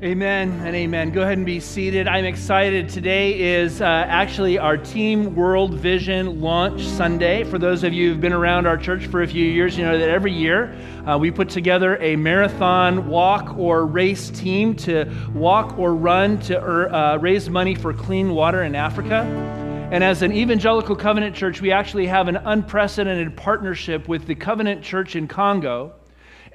Amen and amen. Go ahead and be seated. I'm excited. Today is uh, actually our Team World Vision launch Sunday. For those of you who've been around our church for a few years, you know that every year uh, we put together a marathon walk or race team to walk or run to uh, raise money for clean water in Africa. And as an evangelical covenant church, we actually have an unprecedented partnership with the Covenant Church in Congo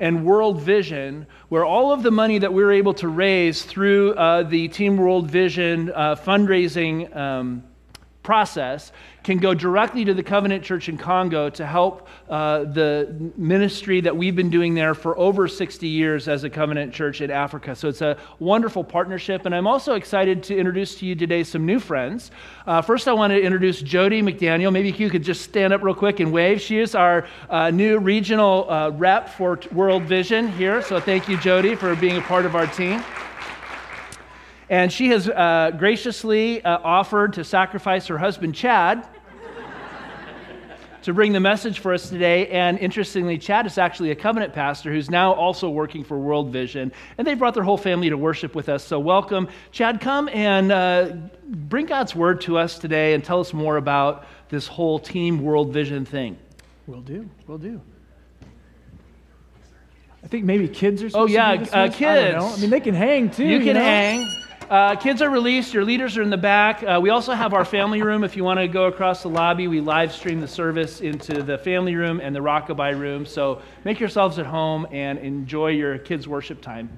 and World Vision, where all of the money that we were able to raise through uh, the Team World Vision uh, fundraising um, process can go directly to the Covenant Church in Congo to help uh, the ministry that we've been doing there for over 60 years as a Covenant Church in Africa. So it's a wonderful partnership. And I'm also excited to introduce to you today some new friends. Uh, first, I want to introduce Jody McDaniel. Maybe you could just stand up real quick and wave. She is our uh, new regional uh, rep for World Vision here. So thank you, Jody, for being a part of our team. And she has uh, graciously uh, offered to sacrifice her husband, Chad, to bring the message for us today. And interestingly, Chad is actually a covenant pastor who's now also working for World Vision. And they brought their whole family to worship with us. So, welcome. Chad, come and uh, bring God's word to us today and tell us more about this whole Team World Vision thing. Will do. Will do. I think maybe kids are. Oh yeah, uh, kids. I, I, mean, they can hang too. You can know? hang. Uh, kids are released. Your leaders are in the back. Uh, we also have our family room. If you want to go across the lobby, we live stream the service into the family room and the rockabye room. So make yourselves at home and enjoy your kids' worship time.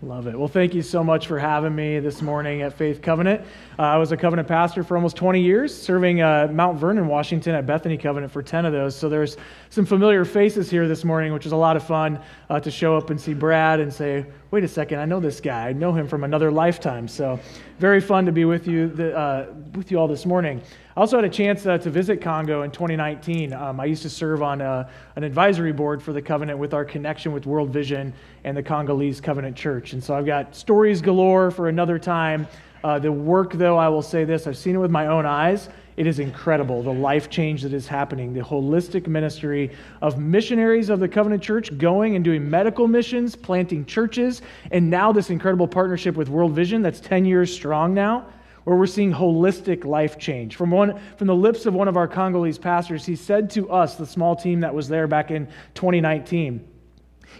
Love it. Well, thank you so much for having me this morning at Faith Covenant. Uh, I was a covenant pastor for almost 20 years, serving uh, Mount Vernon, Washington at Bethany Covenant for 10 of those. So there's some familiar faces here this morning, which is a lot of fun uh, to show up and see Brad and say, wait a second, I know this guy. I know him from another lifetime. So very fun to be with you, the, uh, with you all this morning. I also had a chance uh, to visit Congo in 2019. Um, I used to serve on a, uh, an advisory board for the covenant with our connection with World Vision and the Congolese Covenant Church. And so I've got stories galore for another time. Uh, the work, though, I will say this I've seen it with my own eyes. It is incredible, the life change that is happening, the holistic ministry of missionaries of the Covenant Church going and doing medical missions, planting churches, and now this incredible partnership with World Vision that's 10 years strong now where we're seeing holistic life change. From, one, from the lips of one of our Congolese pastors, he said to us, the small team that was there back in 2019,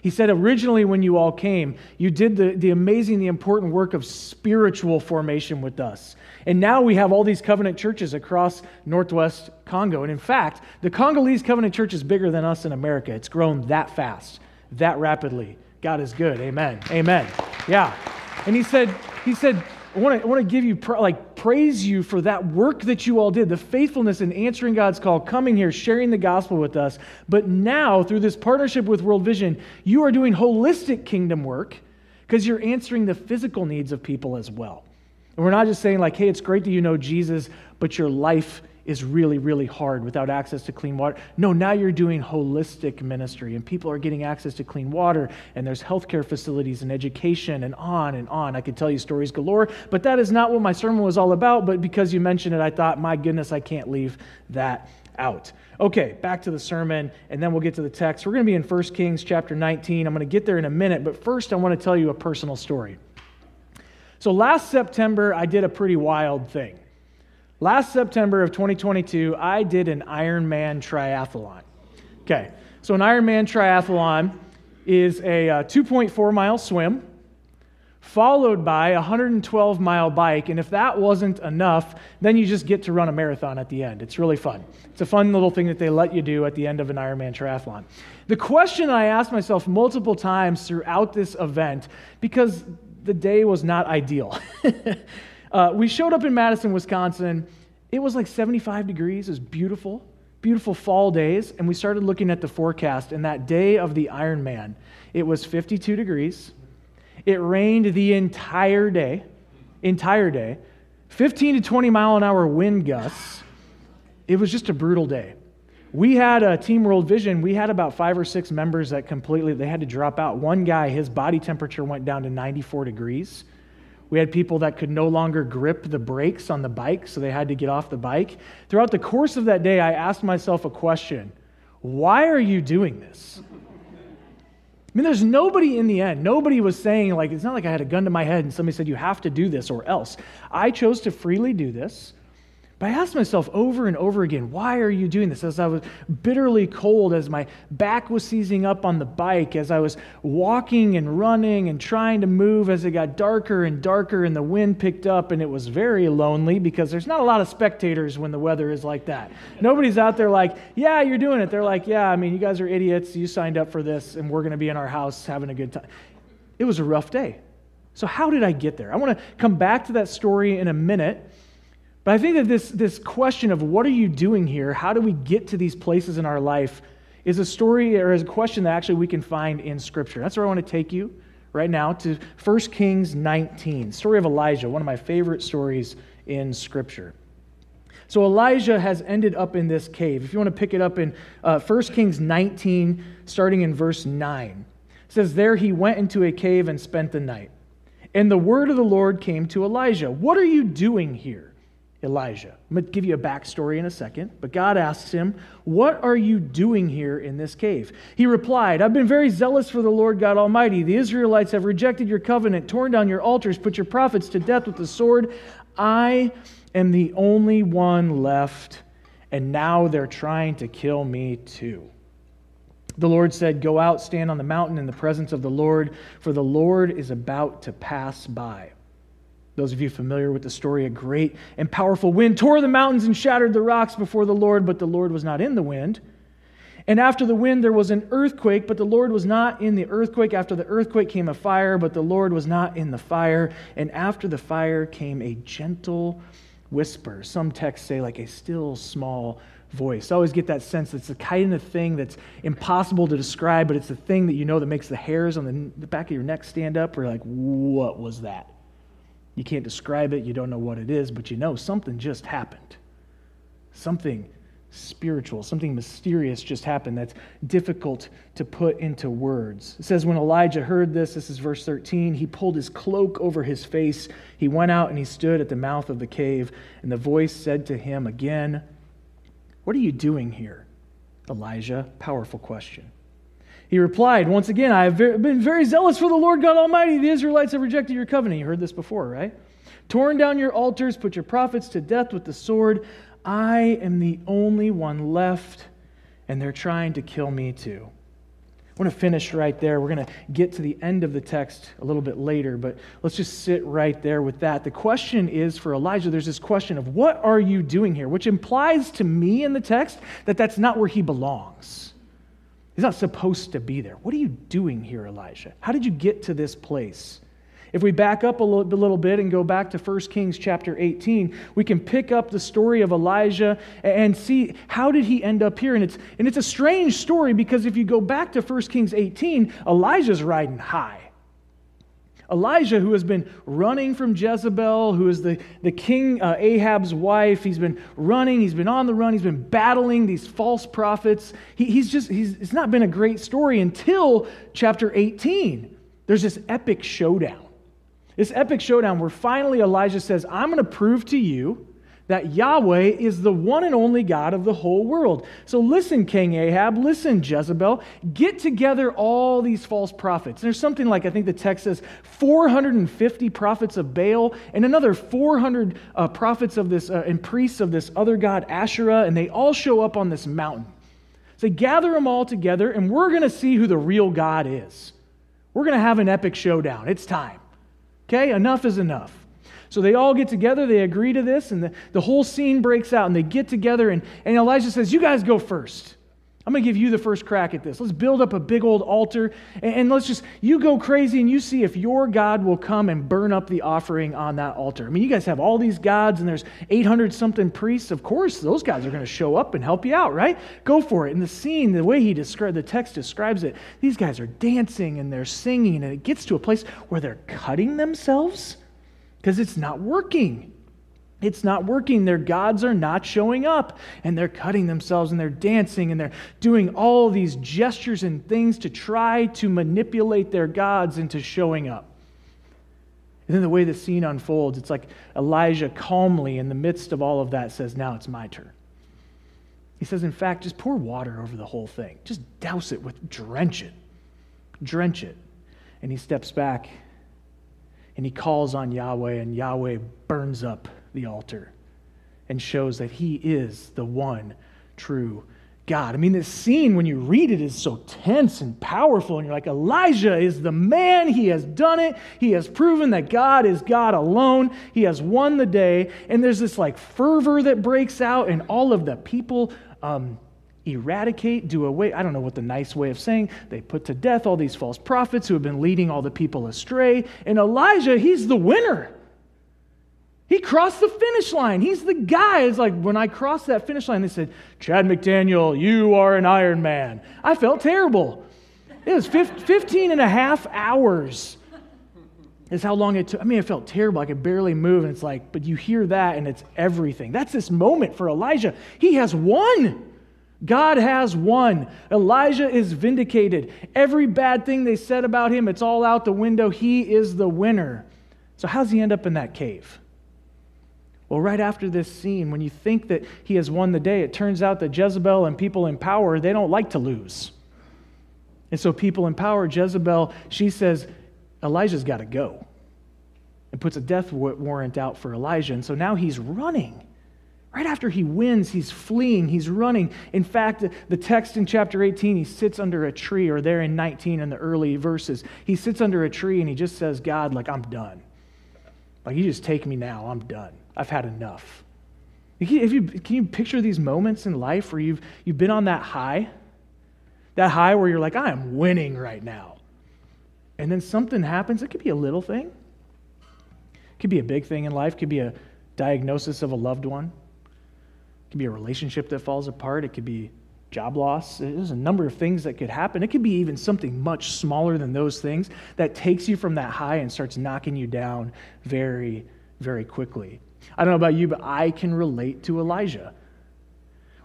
he said, originally, when you all came, you did the, the amazing, the important work of spiritual formation with us. And now we have all these covenant churches across northwest Congo. And in fact, the Congolese covenant church is bigger than us in America. It's grown that fast, that rapidly. God is good. Amen. Amen. Yeah. And he said, he said, I want to, I want to give you, like, praise you for that work that you all did, the faithfulness in answering God's call, coming here, sharing the gospel with us. But now, through this partnership with World Vision, you are doing holistic kingdom work because you're answering the physical needs of people as well. And we're not just saying, like, hey, it's great that you know Jesus, but your life is really, really hard without access to clean water. No, now you're doing holistic ministry, and people are getting access to clean water, and there's healthcare facilities and education, and on and on. I could tell you stories galore, but that is not what my sermon was all about. But because you mentioned it, I thought, my goodness, I can't leave that out. Okay, back to the sermon, and then we'll get to the text. We're going to be in 1 Kings chapter 19. I'm going to get there in a minute, but first, I want to tell you a personal story. So last September, I did a pretty wild thing. Last September of 2022, I did an Ironman triathlon. Okay, so an Ironman triathlon is a uh, 2.4 mile swim followed by a 112 mile bike. And if that wasn't enough, then you just get to run a marathon at the end. It's really fun. It's a fun little thing that they let you do at the end of an Ironman triathlon. The question I asked myself multiple times throughout this event, because the day was not ideal. Uh, we showed up in Madison, Wisconsin. It was like 75 degrees. It was beautiful, beautiful fall days. And we started looking at the forecast. And that day of the Ironman, it was 52 degrees. It rained the entire day, entire day. 15 to 20 mile an hour wind gusts. It was just a brutal day. We had a Team World Vision. We had about five or six members that completely they had to drop out. One guy, his body temperature went down to 94 degrees. We had people that could no longer grip the brakes on the bike, so they had to get off the bike. Throughout the course of that day, I asked myself a question Why are you doing this? I mean, there's nobody in the end. Nobody was saying, like, it's not like I had a gun to my head and somebody said, you have to do this or else. I chose to freely do this. But I asked myself over and over again, why are you doing this? As I was bitterly cold, as my back was seizing up on the bike, as I was walking and running and trying to move, as it got darker and darker and the wind picked up, and it was very lonely because there's not a lot of spectators when the weather is like that. Nobody's out there like, yeah, you're doing it. They're like, yeah, I mean, you guys are idiots. You signed up for this, and we're going to be in our house having a good time. It was a rough day. So, how did I get there? I want to come back to that story in a minute. But I think that this, this question of what are you doing here? How do we get to these places in our life is a story or is a question that actually we can find in Scripture. That's where I want to take you right now to 1 Kings 19, story of Elijah, one of my favorite stories in Scripture. So Elijah has ended up in this cave. If you want to pick it up in uh, 1 Kings 19, starting in verse 9, it says, There he went into a cave and spent the night. And the word of the Lord came to Elijah What are you doing here? Elijah. I'm going to give you a backstory in a second, but God asks him, What are you doing here in this cave? He replied, I've been very zealous for the Lord God Almighty. The Israelites have rejected your covenant, torn down your altars, put your prophets to death with the sword. I am the only one left, and now they're trying to kill me too. The Lord said, Go out, stand on the mountain in the presence of the Lord, for the Lord is about to pass by. Those of you familiar with the story, a great and powerful wind tore the mountains and shattered the rocks before the Lord, but the Lord was not in the wind. And after the wind, there was an earthquake, but the Lord was not in the earthquake. After the earthquake came a fire, but the Lord was not in the fire. And after the fire came a gentle whisper. Some texts say, like a still small voice. I always get that sense it's the kind of thing that's impossible to describe, but it's the thing that you know that makes the hairs on the, the back of your neck stand up. We're like, what was that? You can't describe it, you don't know what it is, but you know something just happened. Something spiritual, something mysterious just happened that's difficult to put into words. It says, When Elijah heard this, this is verse 13, he pulled his cloak over his face. He went out and he stood at the mouth of the cave, and the voice said to him again, What are you doing here, Elijah? Powerful question. He replied, Once again, I have been very zealous for the Lord God Almighty. The Israelites have rejected your covenant. You heard this before, right? Torn down your altars, put your prophets to death with the sword. I am the only one left, and they're trying to kill me too. I want to finish right there. We're going to get to the end of the text a little bit later, but let's just sit right there with that. The question is for Elijah, there's this question of what are you doing here? Which implies to me in the text that that's not where he belongs. He's not supposed to be there. What are you doing here, Elijah? How did you get to this place? If we back up a little bit and go back to 1 Kings chapter 18, we can pick up the story of Elijah and see how did he end up here. And it's, and it's a strange story because if you go back to 1 Kings 18, Elijah's riding high. Elijah, who has been running from Jezebel, who is the, the king uh, Ahab's wife, he's been running, he's been on the run, he's been battling these false prophets. He, he's just, he's, it's not been a great story until chapter 18. There's this epic showdown. This epic showdown where finally Elijah says, I'm going to prove to you that Yahweh is the one and only God of the whole world. So listen, King Ahab, listen, Jezebel, get together all these false prophets. There's something like, I think the text says, 450 prophets of Baal and another 400 uh, prophets of this uh, and priests of this other god, Asherah, and they all show up on this mountain. So gather them all together, and we're going to see who the real God is. We're going to have an epic showdown. It's time. Okay? Enough is enough. So they all get together, they agree to this, and the, the whole scene breaks out, and they get together, and, and Elijah says, You guys go first. I'm going to give you the first crack at this. Let's build up a big old altar, and, and let's just, you go crazy, and you see if your God will come and burn up the offering on that altar. I mean, you guys have all these gods, and there's 800 something priests. Of course, those guys are going to show up and help you out, right? Go for it. And the scene, the way he described, the text describes it, these guys are dancing and they're singing, and it gets to a place where they're cutting themselves because it's not working. It's not working. Their gods are not showing up. And they're cutting themselves and they're dancing and they're doing all these gestures and things to try to manipulate their gods into showing up. And then the way the scene unfolds, it's like Elijah calmly, in the midst of all of that, says, Now it's my turn. He says, In fact, just pour water over the whole thing. Just douse it with, drench it. drench it. And he steps back and he calls on Yahweh, and Yahweh burns up the altar and shows that he is the one true God. I mean, this scene, when you read it, is so tense and powerful. And you're like, Elijah is the man. He has done it. He has proven that God is God alone. He has won the day. And there's this like fervor that breaks out, and all of the people um, eradicate, do away. I don't know what the nice way of saying. They put to death all these false prophets who have been leading all the people astray. And Elijah, he's the winner. He crossed the finish line. He's the guy. It's like when I crossed that finish line, they said, Chad McDaniel, you are an Iron Man. I felt terrible. It was 15 and a half hours. Is how long it took. I mean, it felt terrible. I could barely move. And it's like, but you hear that and it's everything. That's this moment for Elijah. He has won. God has won. Elijah is vindicated. Every bad thing they said about him, it's all out the window. He is the winner. So, how's he end up in that cave? Well, right after this scene, when you think that he has won the day, it turns out that Jezebel and people in power, they don't like to lose. And so, people in power, Jezebel, she says, Elijah's got to go and puts a death warrant out for Elijah. And so now he's running. Right after he wins, he's fleeing, he's running. In fact, the text in chapter 18, he sits under a tree, or there in 19 in the early verses, he sits under a tree and he just says, God, like, I'm done. Like, you just take me now, I'm done. I've had enough. If you, can you picture these moments in life where you've, you've been on that high? That high where you're like, I am winning right now. And then something happens. It could be a little thing, it could be a big thing in life, it could be a diagnosis of a loved one, it could be a relationship that falls apart, it could be job loss. There's a number of things that could happen. It could be even something much smaller than those things that takes you from that high and starts knocking you down very, very quickly. I don't know about you, but I can relate to Elijah.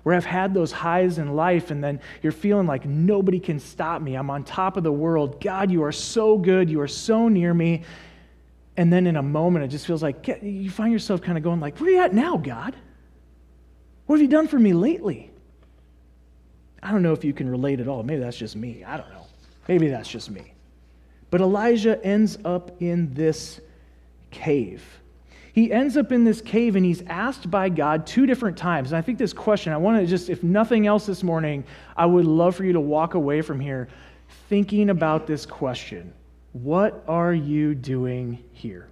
Where I've had those highs in life, and then you're feeling like nobody can stop me. I'm on top of the world. God, you are so good. You are so near me. And then in a moment, it just feels like you find yourself kind of going like, where are you at now, God? What have you done for me lately? I don't know if you can relate at all. Maybe that's just me. I don't know. Maybe that's just me. But Elijah ends up in this cave he ends up in this cave and he's asked by God two different times. And I think this question, I want to just, if nothing else this morning, I would love for you to walk away from here thinking about this question What are you doing here?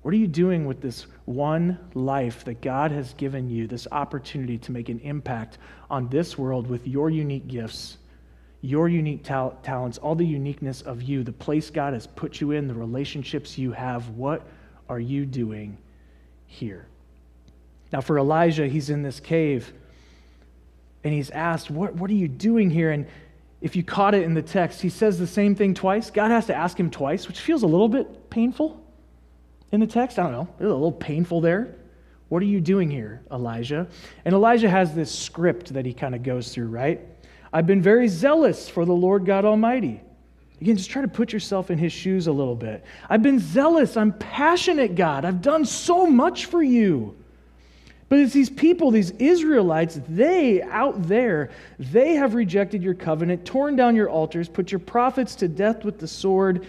What are you doing with this one life that God has given you, this opportunity to make an impact on this world with your unique gifts, your unique ta- talents, all the uniqueness of you, the place God has put you in, the relationships you have? What are you doing here? Now, for Elijah, he's in this cave and he's asked, What, what are you doing here? And if you caught it in the text, he says the same thing twice. God has to ask him twice, which feels a little bit painful in the text. I don't know. It's a little painful there. What are you doing here, Elijah? And Elijah has this script that he kind of goes through, right? I've been very zealous for the Lord God Almighty. Again, just try to put yourself in his shoes a little bit. I've been zealous. I'm passionate, God. I've done so much for you. But it's these people, these Israelites, they out there, they have rejected your covenant, torn down your altars, put your prophets to death with the sword.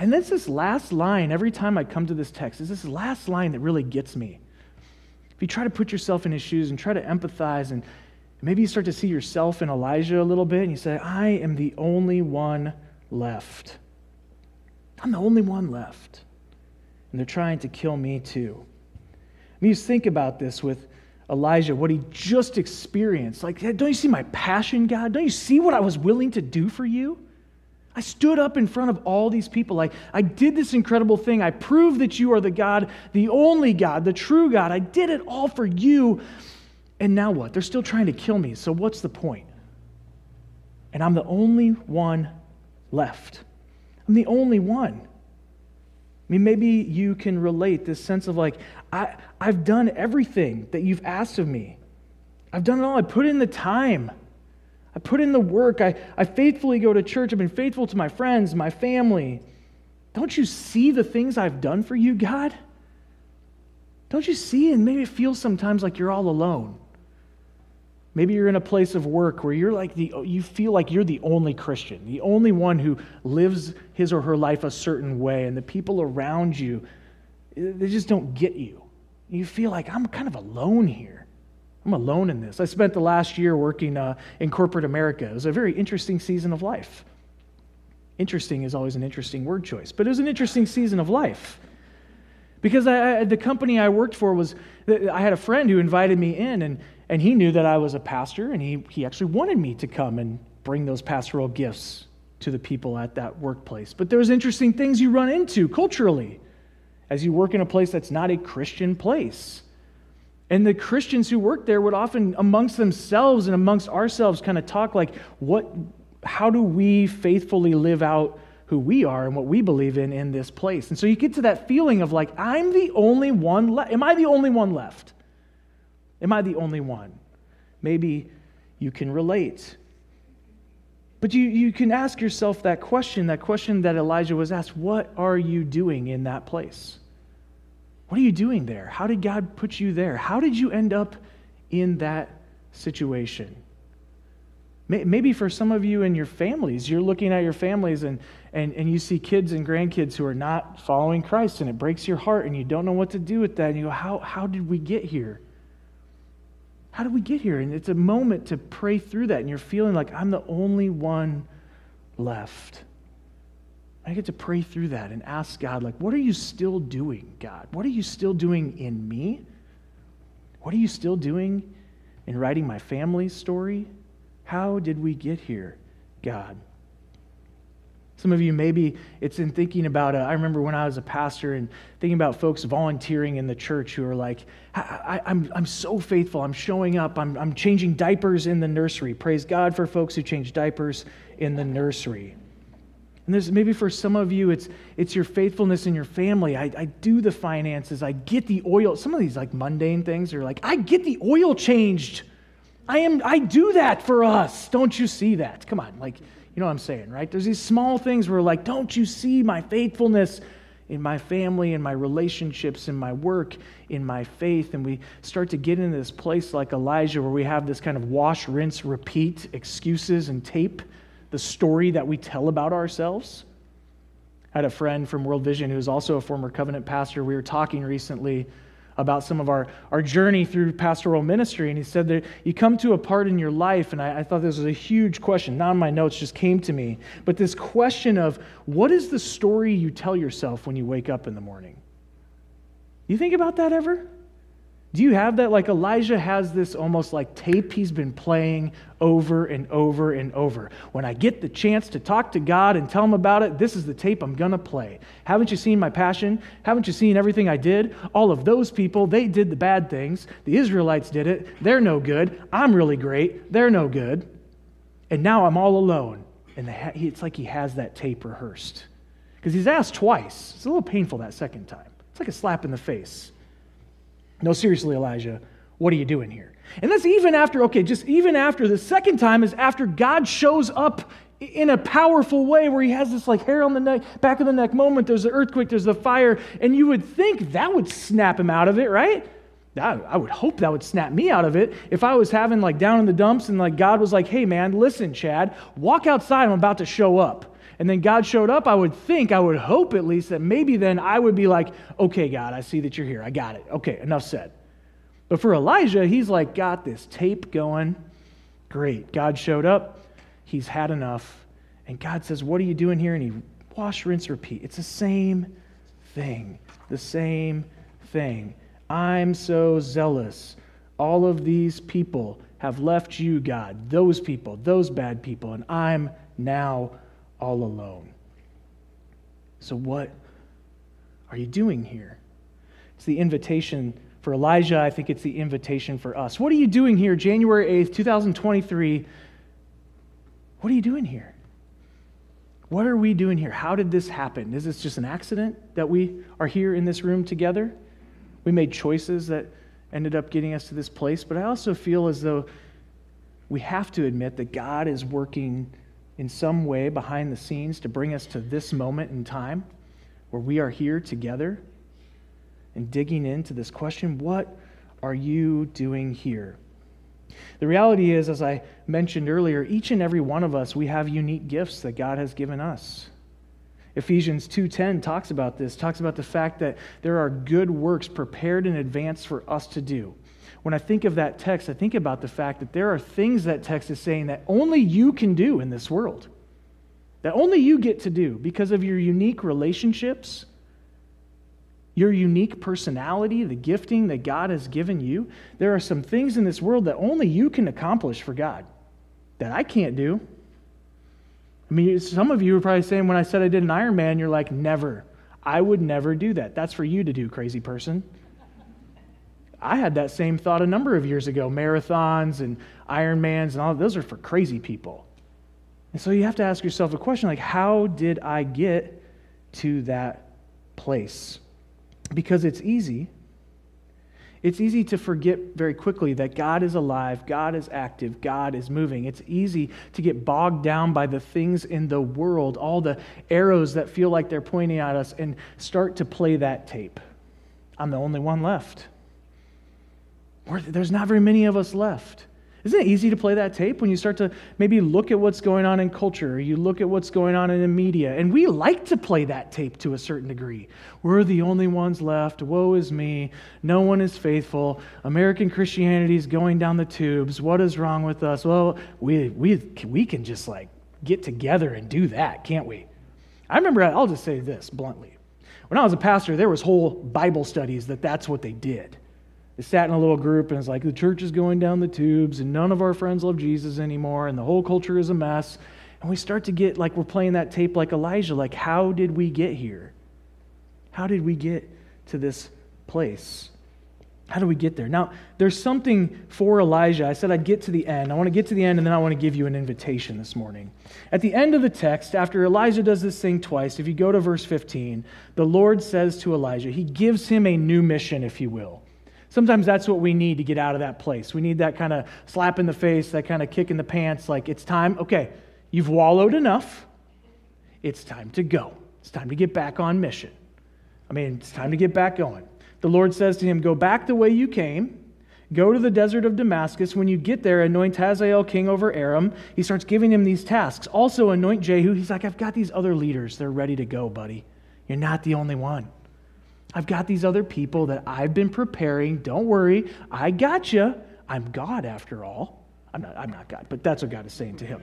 And that's this last line, every time I come to this text, is this last line that really gets me. If you try to put yourself in his shoes and try to empathize, and maybe you start to see yourself in Elijah a little bit, and you say, I am the only one left. I'm the only one left. And they're trying to kill me too. I mean, you think about this with Elijah, what he just experienced. Like, don't you see my passion, God? Don't you see what I was willing to do for you? I stood up in front of all these people. Like, I did this incredible thing. I proved that you are the God, the only God, the true God. I did it all for you. And now what? They're still trying to kill me. So, what's the point? And I'm the only one left. I'm the only one. I mean, maybe you can relate this sense of like, I, I've done everything that you've asked of me. I've done it all. I put in the time. I put in the work. I, I faithfully go to church. I've been faithful to my friends, my family. Don't you see the things I've done for you, God? Don't you see? And maybe it feels sometimes like you're all alone. Maybe you're in a place of work where you're like the, you feel like you're the only Christian, the only one who lives his or her life a certain way, and the people around you, they just don't get you. You feel like I'm kind of alone here. I'm alone in this. I spent the last year working uh, in corporate America. It was a very interesting season of life. Interesting is always an interesting word choice, but it was an interesting season of life. Because I, I, the company I worked for was, I had a friend who invited me in, and, and he knew that I was a pastor, and he, he actually wanted me to come and bring those pastoral gifts to the people at that workplace. But there's interesting things you run into culturally as you work in a place that's not a Christian place. And the Christians who work there would often, amongst themselves and amongst ourselves, kind of talk like, what, how do we faithfully live out who we are and what we believe in in this place? And so you get to that feeling of like, I'm the only one left. Am I the only one left? Am I the only one? Maybe you can relate. But you, you can ask yourself that question, that question that Elijah was asked what are you doing in that place? What are you doing there? How did God put you there? How did you end up in that situation? Maybe for some of you in your families, you're looking at your families and, and, and you see kids and grandkids who are not following Christ, and it breaks your heart, and you don't know what to do with that. And you go, How, how did we get here? How did we get here? And it's a moment to pray through that, and you're feeling like, I'm the only one left. I get to pray through that and ask God, like, what are you still doing, God? What are you still doing in me? What are you still doing in writing my family's story? How did we get here, God? Some of you, maybe it's in thinking about, uh, I remember when I was a pastor and thinking about folks volunteering in the church who are like, I, am I'm, I'm so faithful. I'm showing up. I'm, I'm changing diapers in the nursery. Praise God for folks who change diapers in the nursery. And maybe for some of you, it's, it's your faithfulness in your family. I, I do the finances. I get the oil. Some of these like mundane things are like, I get the oil changed I am I do that for us. Don't you see that? Come on, like you know what I'm saying, right? There's these small things where like, don't you see my faithfulness in my family, in my relationships, in my work, in my faith, and we start to get into this place like Elijah where we have this kind of wash, rinse, repeat excuses and tape the story that we tell about ourselves. I had a friend from World Vision who is also a former covenant pastor. We were talking recently about some of our, our journey through pastoral ministry. And he said that you come to a part in your life, and I, I thought this was a huge question. Not in my notes, just came to me. But this question of what is the story you tell yourself when you wake up in the morning? You think about that ever? Do you have that? Like Elijah has this almost like tape he's been playing over and over and over. When I get the chance to talk to God and tell him about it, this is the tape I'm going to play. Haven't you seen my passion? Haven't you seen everything I did? All of those people, they did the bad things. The Israelites did it. They're no good. I'm really great. They're no good. And now I'm all alone. And it's like he has that tape rehearsed. Because he's asked twice. It's a little painful that second time. It's like a slap in the face. No, seriously, Elijah, what are you doing here? And that's even after, okay, just even after the second time is after God shows up in a powerful way where he has this like hair on the neck, back of the neck moment. There's the earthquake, there's the fire, and you would think that would snap him out of it, right? I would hope that would snap me out of it if I was having like down in the dumps and like God was like, hey man, listen, Chad, walk outside, I'm about to show up. And then God showed up, I would think, I would hope at least that maybe then I would be like, okay, God, I see that you're here. I got it. Okay, enough said. But for Elijah, he's like, got this tape going. Great. God showed up. He's had enough. And God says, What are you doing here? And he wash, rinse, repeat. It's the same thing. The same thing. I'm so zealous. All of these people have left you, God, those people, those bad people, and I'm now all alone. So, what are you doing here? It's the invitation for Elijah. I think it's the invitation for us. What are you doing here, January 8th, 2023? What are you doing here? What are we doing here? How did this happen? Is this just an accident that we are here in this room together? We made choices that ended up getting us to this place, but I also feel as though we have to admit that God is working in some way behind the scenes to bring us to this moment in time where we are here together and digging into this question what are you doing here? The reality is, as I mentioned earlier, each and every one of us, we have unique gifts that God has given us. Ephesians 2:10 talks about this, talks about the fact that there are good works prepared in advance for us to do. When I think of that text, I think about the fact that there are things that text is saying that only you can do in this world. That only you get to do because of your unique relationships, your unique personality, the gifting that God has given you. There are some things in this world that only you can accomplish for God that I can't do. I mean, some of you are probably saying when I said I did an Ironman, you're like, never. I would never do that. That's for you to do, crazy person. I had that same thought a number of years ago. Marathons and Ironmans and all those are for crazy people. And so you have to ask yourself a question like, how did I get to that place? Because it's easy it's easy to forget very quickly that God is alive, God is active, God is moving. It's easy to get bogged down by the things in the world, all the arrows that feel like they're pointing at us, and start to play that tape. I'm the only one left. There's not very many of us left. Isn't it easy to play that tape when you start to maybe look at what's going on in culture, or you look at what's going on in the media? And we like to play that tape to a certain degree. We're the only ones left. Woe is me. No one is faithful. American Christianity is going down the tubes. What is wrong with us? Well, we, we, we can just like get together and do that, can't we? I remember, I'll just say this bluntly. When I was a pastor, there was whole Bible studies that that's what they did. Sat in a little group and it's like the church is going down the tubes and none of our friends love Jesus anymore and the whole culture is a mess. And we start to get like we're playing that tape like Elijah like, how did we get here? How did we get to this place? How do we get there? Now, there's something for Elijah. I said I'd get to the end. I want to get to the end, and then I want to give you an invitation this morning. At the end of the text, after Elijah does this thing twice, if you go to verse 15, the Lord says to Elijah, He gives him a new mission, if you will. Sometimes that's what we need to get out of that place. We need that kind of slap in the face, that kind of kick in the pants, like it's time, okay, you've wallowed enough. It's time to go. It's time to get back on mission. I mean, it's time to get back going. The Lord says to him, Go back the way you came. Go to the desert of Damascus. When you get there, anoint Hazael king over Aram. He starts giving him these tasks. Also, anoint Jehu. He's like, I've got these other leaders. They're ready to go, buddy. You're not the only one. I've got these other people that I've been preparing. Don't worry, I got you. I'm God after all. I'm not, I'm not God, but that's what God is saying to him.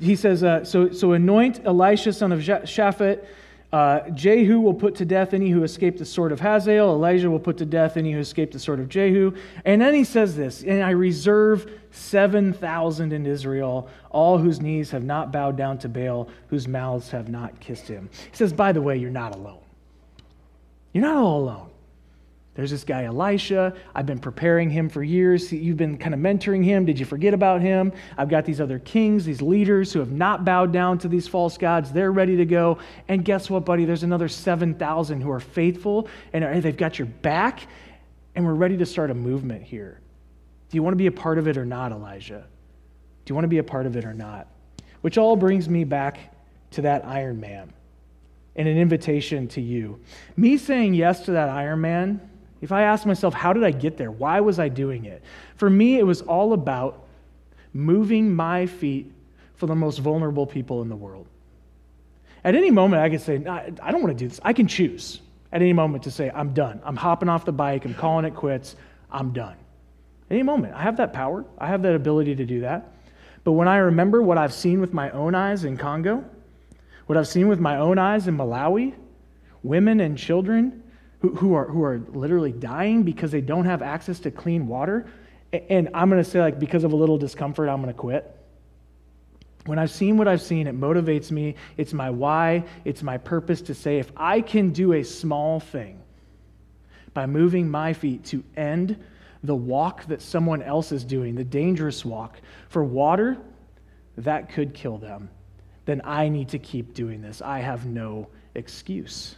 He says, uh, so, so anoint Elisha, son of Shaphat. Uh, Jehu will put to death any who escaped the sword of Hazael. Elijah will put to death any who escaped the sword of Jehu. And then he says this And I reserve 7,000 in Israel, all whose knees have not bowed down to Baal, whose mouths have not kissed him. He says, By the way, you're not alone. You're not all alone. There's this guy, Elisha. I've been preparing him for years. You've been kind of mentoring him. Did you forget about him? I've got these other kings, these leaders who have not bowed down to these false gods. They're ready to go. And guess what, buddy? There's another 7,000 who are faithful and they've got your back. And we're ready to start a movement here. Do you want to be a part of it or not, Elijah? Do you want to be a part of it or not? Which all brings me back to that Iron Man and an invitation to you. Me saying yes to that Ironman, if I ask myself, how did I get there? Why was I doing it? For me, it was all about moving my feet for the most vulnerable people in the world. At any moment, I could say, I don't want to do this. I can choose at any moment to say, I'm done. I'm hopping off the bike. I'm calling it quits. I'm done. At any moment, I have that power. I have that ability to do that. But when I remember what I've seen with my own eyes in Congo, what I've seen with my own eyes in Malawi, women and children who, who, are, who are literally dying because they don't have access to clean water. And I'm going to say, like, because of a little discomfort, I'm going to quit. When I've seen what I've seen, it motivates me. It's my why, it's my purpose to say, if I can do a small thing by moving my feet to end the walk that someone else is doing, the dangerous walk, for water, that could kill them then I need to keep doing this. I have no excuse.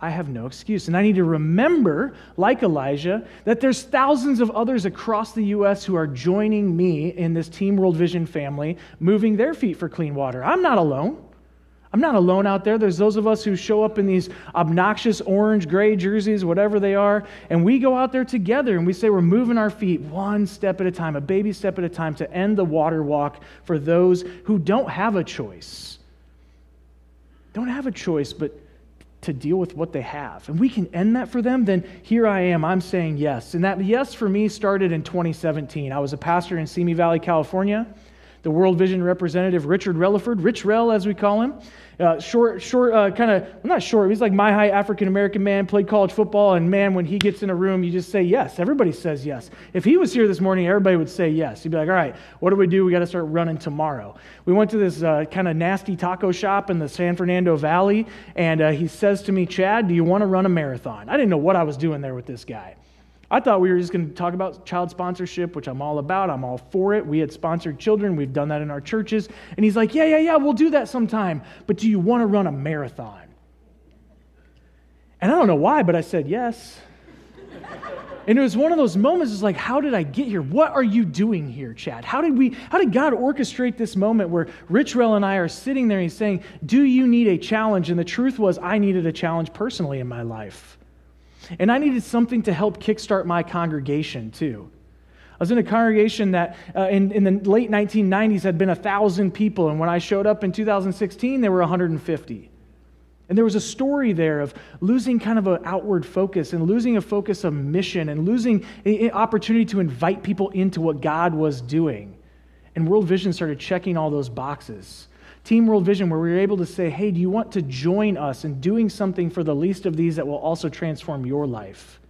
I have no excuse. And I need to remember, like Elijah, that there's thousands of others across the U.S. who are joining me in this Team World Vision family, moving their feet for clean water. I'm not alone. I'm not alone out there. There's those of us who show up in these obnoxious orange, gray jerseys, whatever they are, and we go out there together and we say we're moving our feet one step at a time, a baby step at a time to end the water walk for those who don't have a choice. Don't have a choice, but to deal with what they have. And we can end that for them, then here I am. I'm saying yes. And that yes for me started in 2017. I was a pastor in Simi Valley, California. The World Vision representative, Richard Relaford, Rich Rel as we call him, uh, short, short, uh, kind of, well, not short, he's like my high African American man, played college football, and man, when he gets in a room, you just say yes. Everybody says yes. If he was here this morning, everybody would say yes. He'd be like, all right, what do we do? We got to start running tomorrow. We went to this uh, kind of nasty taco shop in the San Fernando Valley, and uh, he says to me, Chad, do you want to run a marathon? I didn't know what I was doing there with this guy. I thought we were just going to talk about child sponsorship, which I'm all about. I'm all for it. We had sponsored children, we've done that in our churches. And he's like, Yeah, yeah, yeah, we'll do that sometime. But do you want to run a marathon? And I don't know why, but I said yes. and it was one of those moments, it's like, how did I get here? What are you doing here, Chad? How did we, how did God orchestrate this moment where Rich and I are sitting there and he's saying, Do you need a challenge? And the truth was, I needed a challenge personally in my life. And I needed something to help kickstart my congregation, too. I was in a congregation that uh, in, in the late 1990s had been 1,000 people, and when I showed up in 2016, there were 150. And there was a story there of losing kind of an outward focus and losing a focus of mission and losing an opportunity to invite people into what God was doing. And World Vision started checking all those boxes. Team World Vision, where we were able to say, hey, do you want to join us in doing something for the least of these that will also transform your life?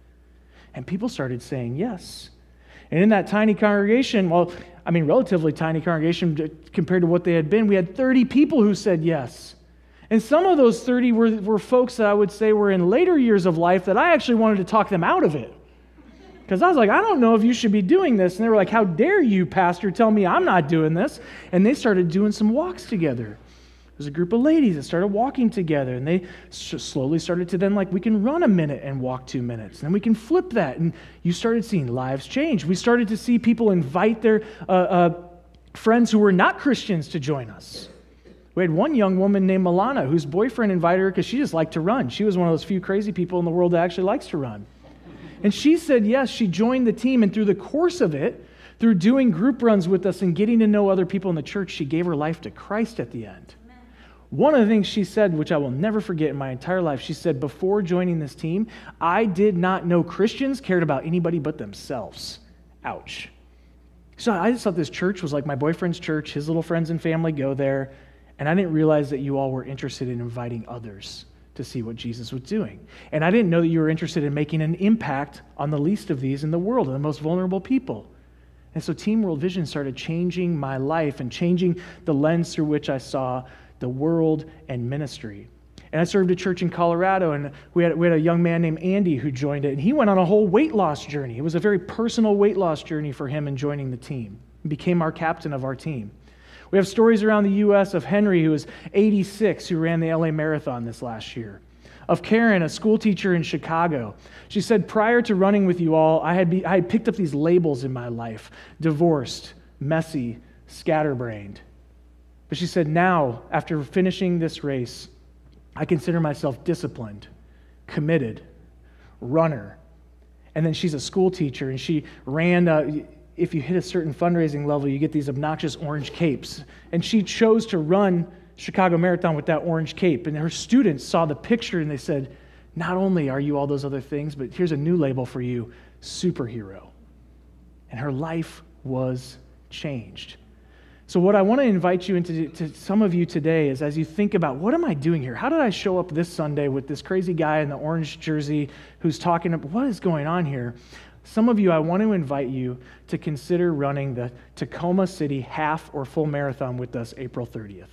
And people started saying yes. And in that tiny congregation, well, I mean, relatively tiny congregation compared to what they had been, we had 30 people who said yes. And some of those 30 were, were folks that I would say were in later years of life that I actually wanted to talk them out of it. Because I was like, I don't know if you should be doing this. And they were like, How dare you, Pastor, tell me I'm not doing this? And they started doing some walks together. There's a group of ladies that started walking together, and they slowly started to then, like, we can run a minute and walk two minutes. And then we can flip that. And you started seeing lives change. We started to see people invite their uh, uh, friends who were not Christians to join us. We had one young woman named Milana whose boyfriend invited her because she just liked to run. She was one of those few crazy people in the world that actually likes to run. And she said yes, she joined the team, and through the course of it, through doing group runs with us and getting to know other people in the church, she gave her life to Christ at the end. One of the things she said, which I will never forget in my entire life, she said, Before joining this team, I did not know Christians cared about anybody but themselves. Ouch. So I just thought this church was like my boyfriend's church. His little friends and family go there. And I didn't realize that you all were interested in inviting others to see what Jesus was doing. And I didn't know that you were interested in making an impact on the least of these in the world, the most vulnerable people. And so Team World Vision started changing my life and changing the lens through which I saw the world and ministry. And I served a church in Colorado, and we had, we had a young man named Andy who joined it, and he went on a whole weight loss journey. It was a very personal weight loss journey for him in joining the team. He became our captain of our team. We have stories around the U.S. of Henry, who is 86, who ran the LA Marathon this last year. Of Karen, a school teacher in Chicago. She said, Prior to running with you all, I had, be, I had picked up these labels in my life divorced, messy, scatterbrained. But she said, Now, after finishing this race, I consider myself disciplined, committed, runner. And then she's a school teacher, and she ran. Uh, if you hit a certain fundraising level, you get these obnoxious orange capes. And she chose to run Chicago Marathon with that orange cape. And her students saw the picture and they said, Not only are you all those other things, but here's a new label for you superhero. And her life was changed. So, what I want to invite you into to some of you today is as you think about what am I doing here? How did I show up this Sunday with this crazy guy in the orange jersey who's talking about what is going on here? Some of you, I want to invite you to consider running the Tacoma City half or full marathon with us April 30th.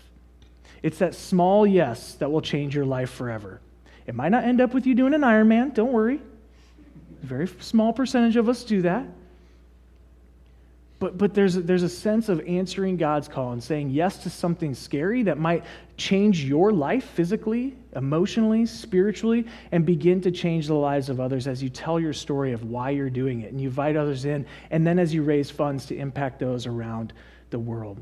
It's that small yes that will change your life forever. It might not end up with you doing an Ironman, don't worry. A very small percentage of us do that. But, but there's, there's a sense of answering God's call and saying yes to something scary that might change your life physically, emotionally, spiritually, and begin to change the lives of others as you tell your story of why you're doing it and you invite others in, and then as you raise funds to impact those around the world.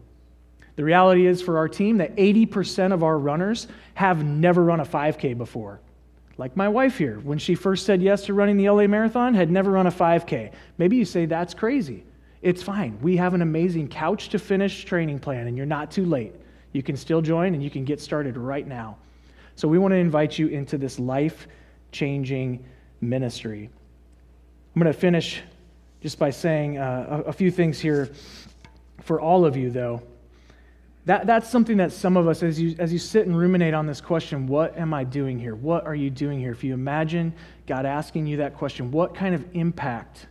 The reality is for our team that 80% of our runners have never run a 5K before. Like my wife here, when she first said yes to running the LA Marathon, had never run a 5K. Maybe you say that's crazy. It's fine. We have an amazing couch to finish training plan, and you're not too late. You can still join and you can get started right now. So, we want to invite you into this life changing ministry. I'm going to finish just by saying uh, a, a few things here for all of you, though. That, that's something that some of us, as you, as you sit and ruminate on this question, what am I doing here? What are you doing here? If you imagine God asking you that question, what kind of impact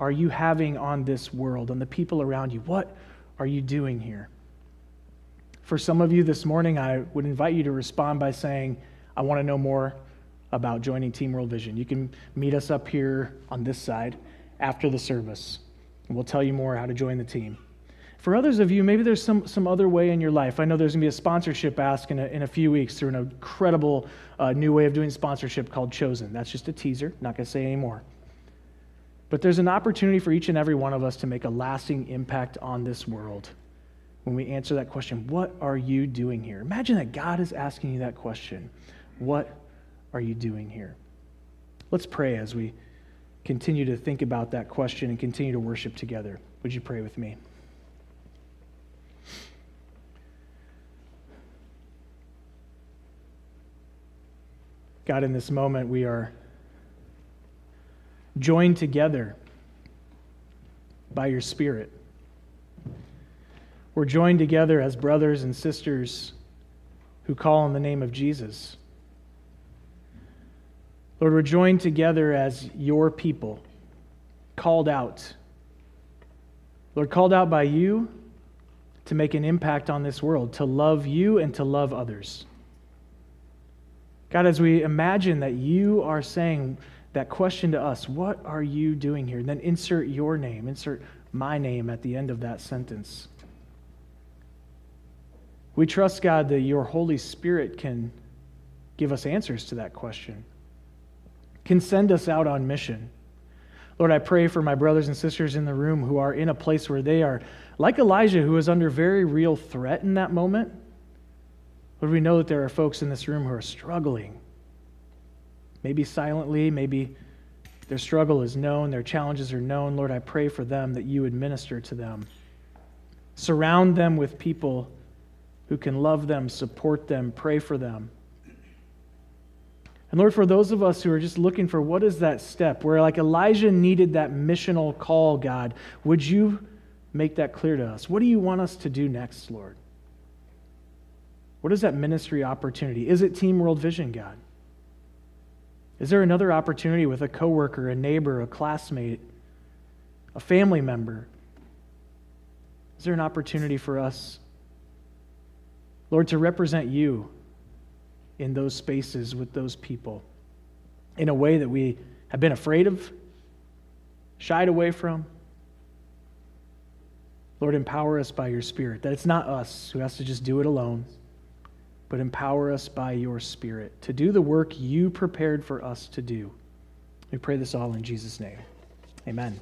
are you having on this world, on the people around you? What are you doing here? For some of you this morning, I would invite you to respond by saying, I want to know more about joining Team World Vision. You can meet us up here on this side after the service, and we'll tell you more how to join the team. For others of you, maybe there's some, some other way in your life. I know there's going to be a sponsorship ask in a, in a few weeks through an incredible uh, new way of doing sponsorship called Chosen. That's just a teaser, not going to say any more. But there's an opportunity for each and every one of us to make a lasting impact on this world when we answer that question What are you doing here? Imagine that God is asking you that question What are you doing here? Let's pray as we continue to think about that question and continue to worship together. Would you pray with me? God, in this moment, we are joined together by your Spirit. We're joined together as brothers and sisters who call on the name of Jesus. Lord, we're joined together as your people, called out. Lord, called out by you to make an impact on this world, to love you and to love others. God, as we imagine that you are saying that question to us, what are you doing here? And then insert your name, insert my name at the end of that sentence. We trust, God, that your Holy Spirit can give us answers to that question, can send us out on mission. Lord, I pray for my brothers and sisters in the room who are in a place where they are, like Elijah, who is under very real threat in that moment Lord, we know that there are folks in this room who are struggling. Maybe silently, maybe their struggle is known, their challenges are known. Lord, I pray for them that you would minister to them. Surround them with people who can love them, support them, pray for them. And Lord, for those of us who are just looking for what is that step, where like Elijah needed that missional call, God, would you make that clear to us? What do you want us to do next, Lord? What is that ministry opportunity? Is it Team World Vision, God? Is there another opportunity with a coworker, a neighbor, a classmate, a family member? Is there an opportunity for us, Lord, to represent you in those spaces with those people in a way that we have been afraid of, shied away from? Lord, empower us by your Spirit, that it's not us who has to just do it alone but empower us by your Spirit to do the work you prepared for us to do. We pray this all in Jesus' name. Amen.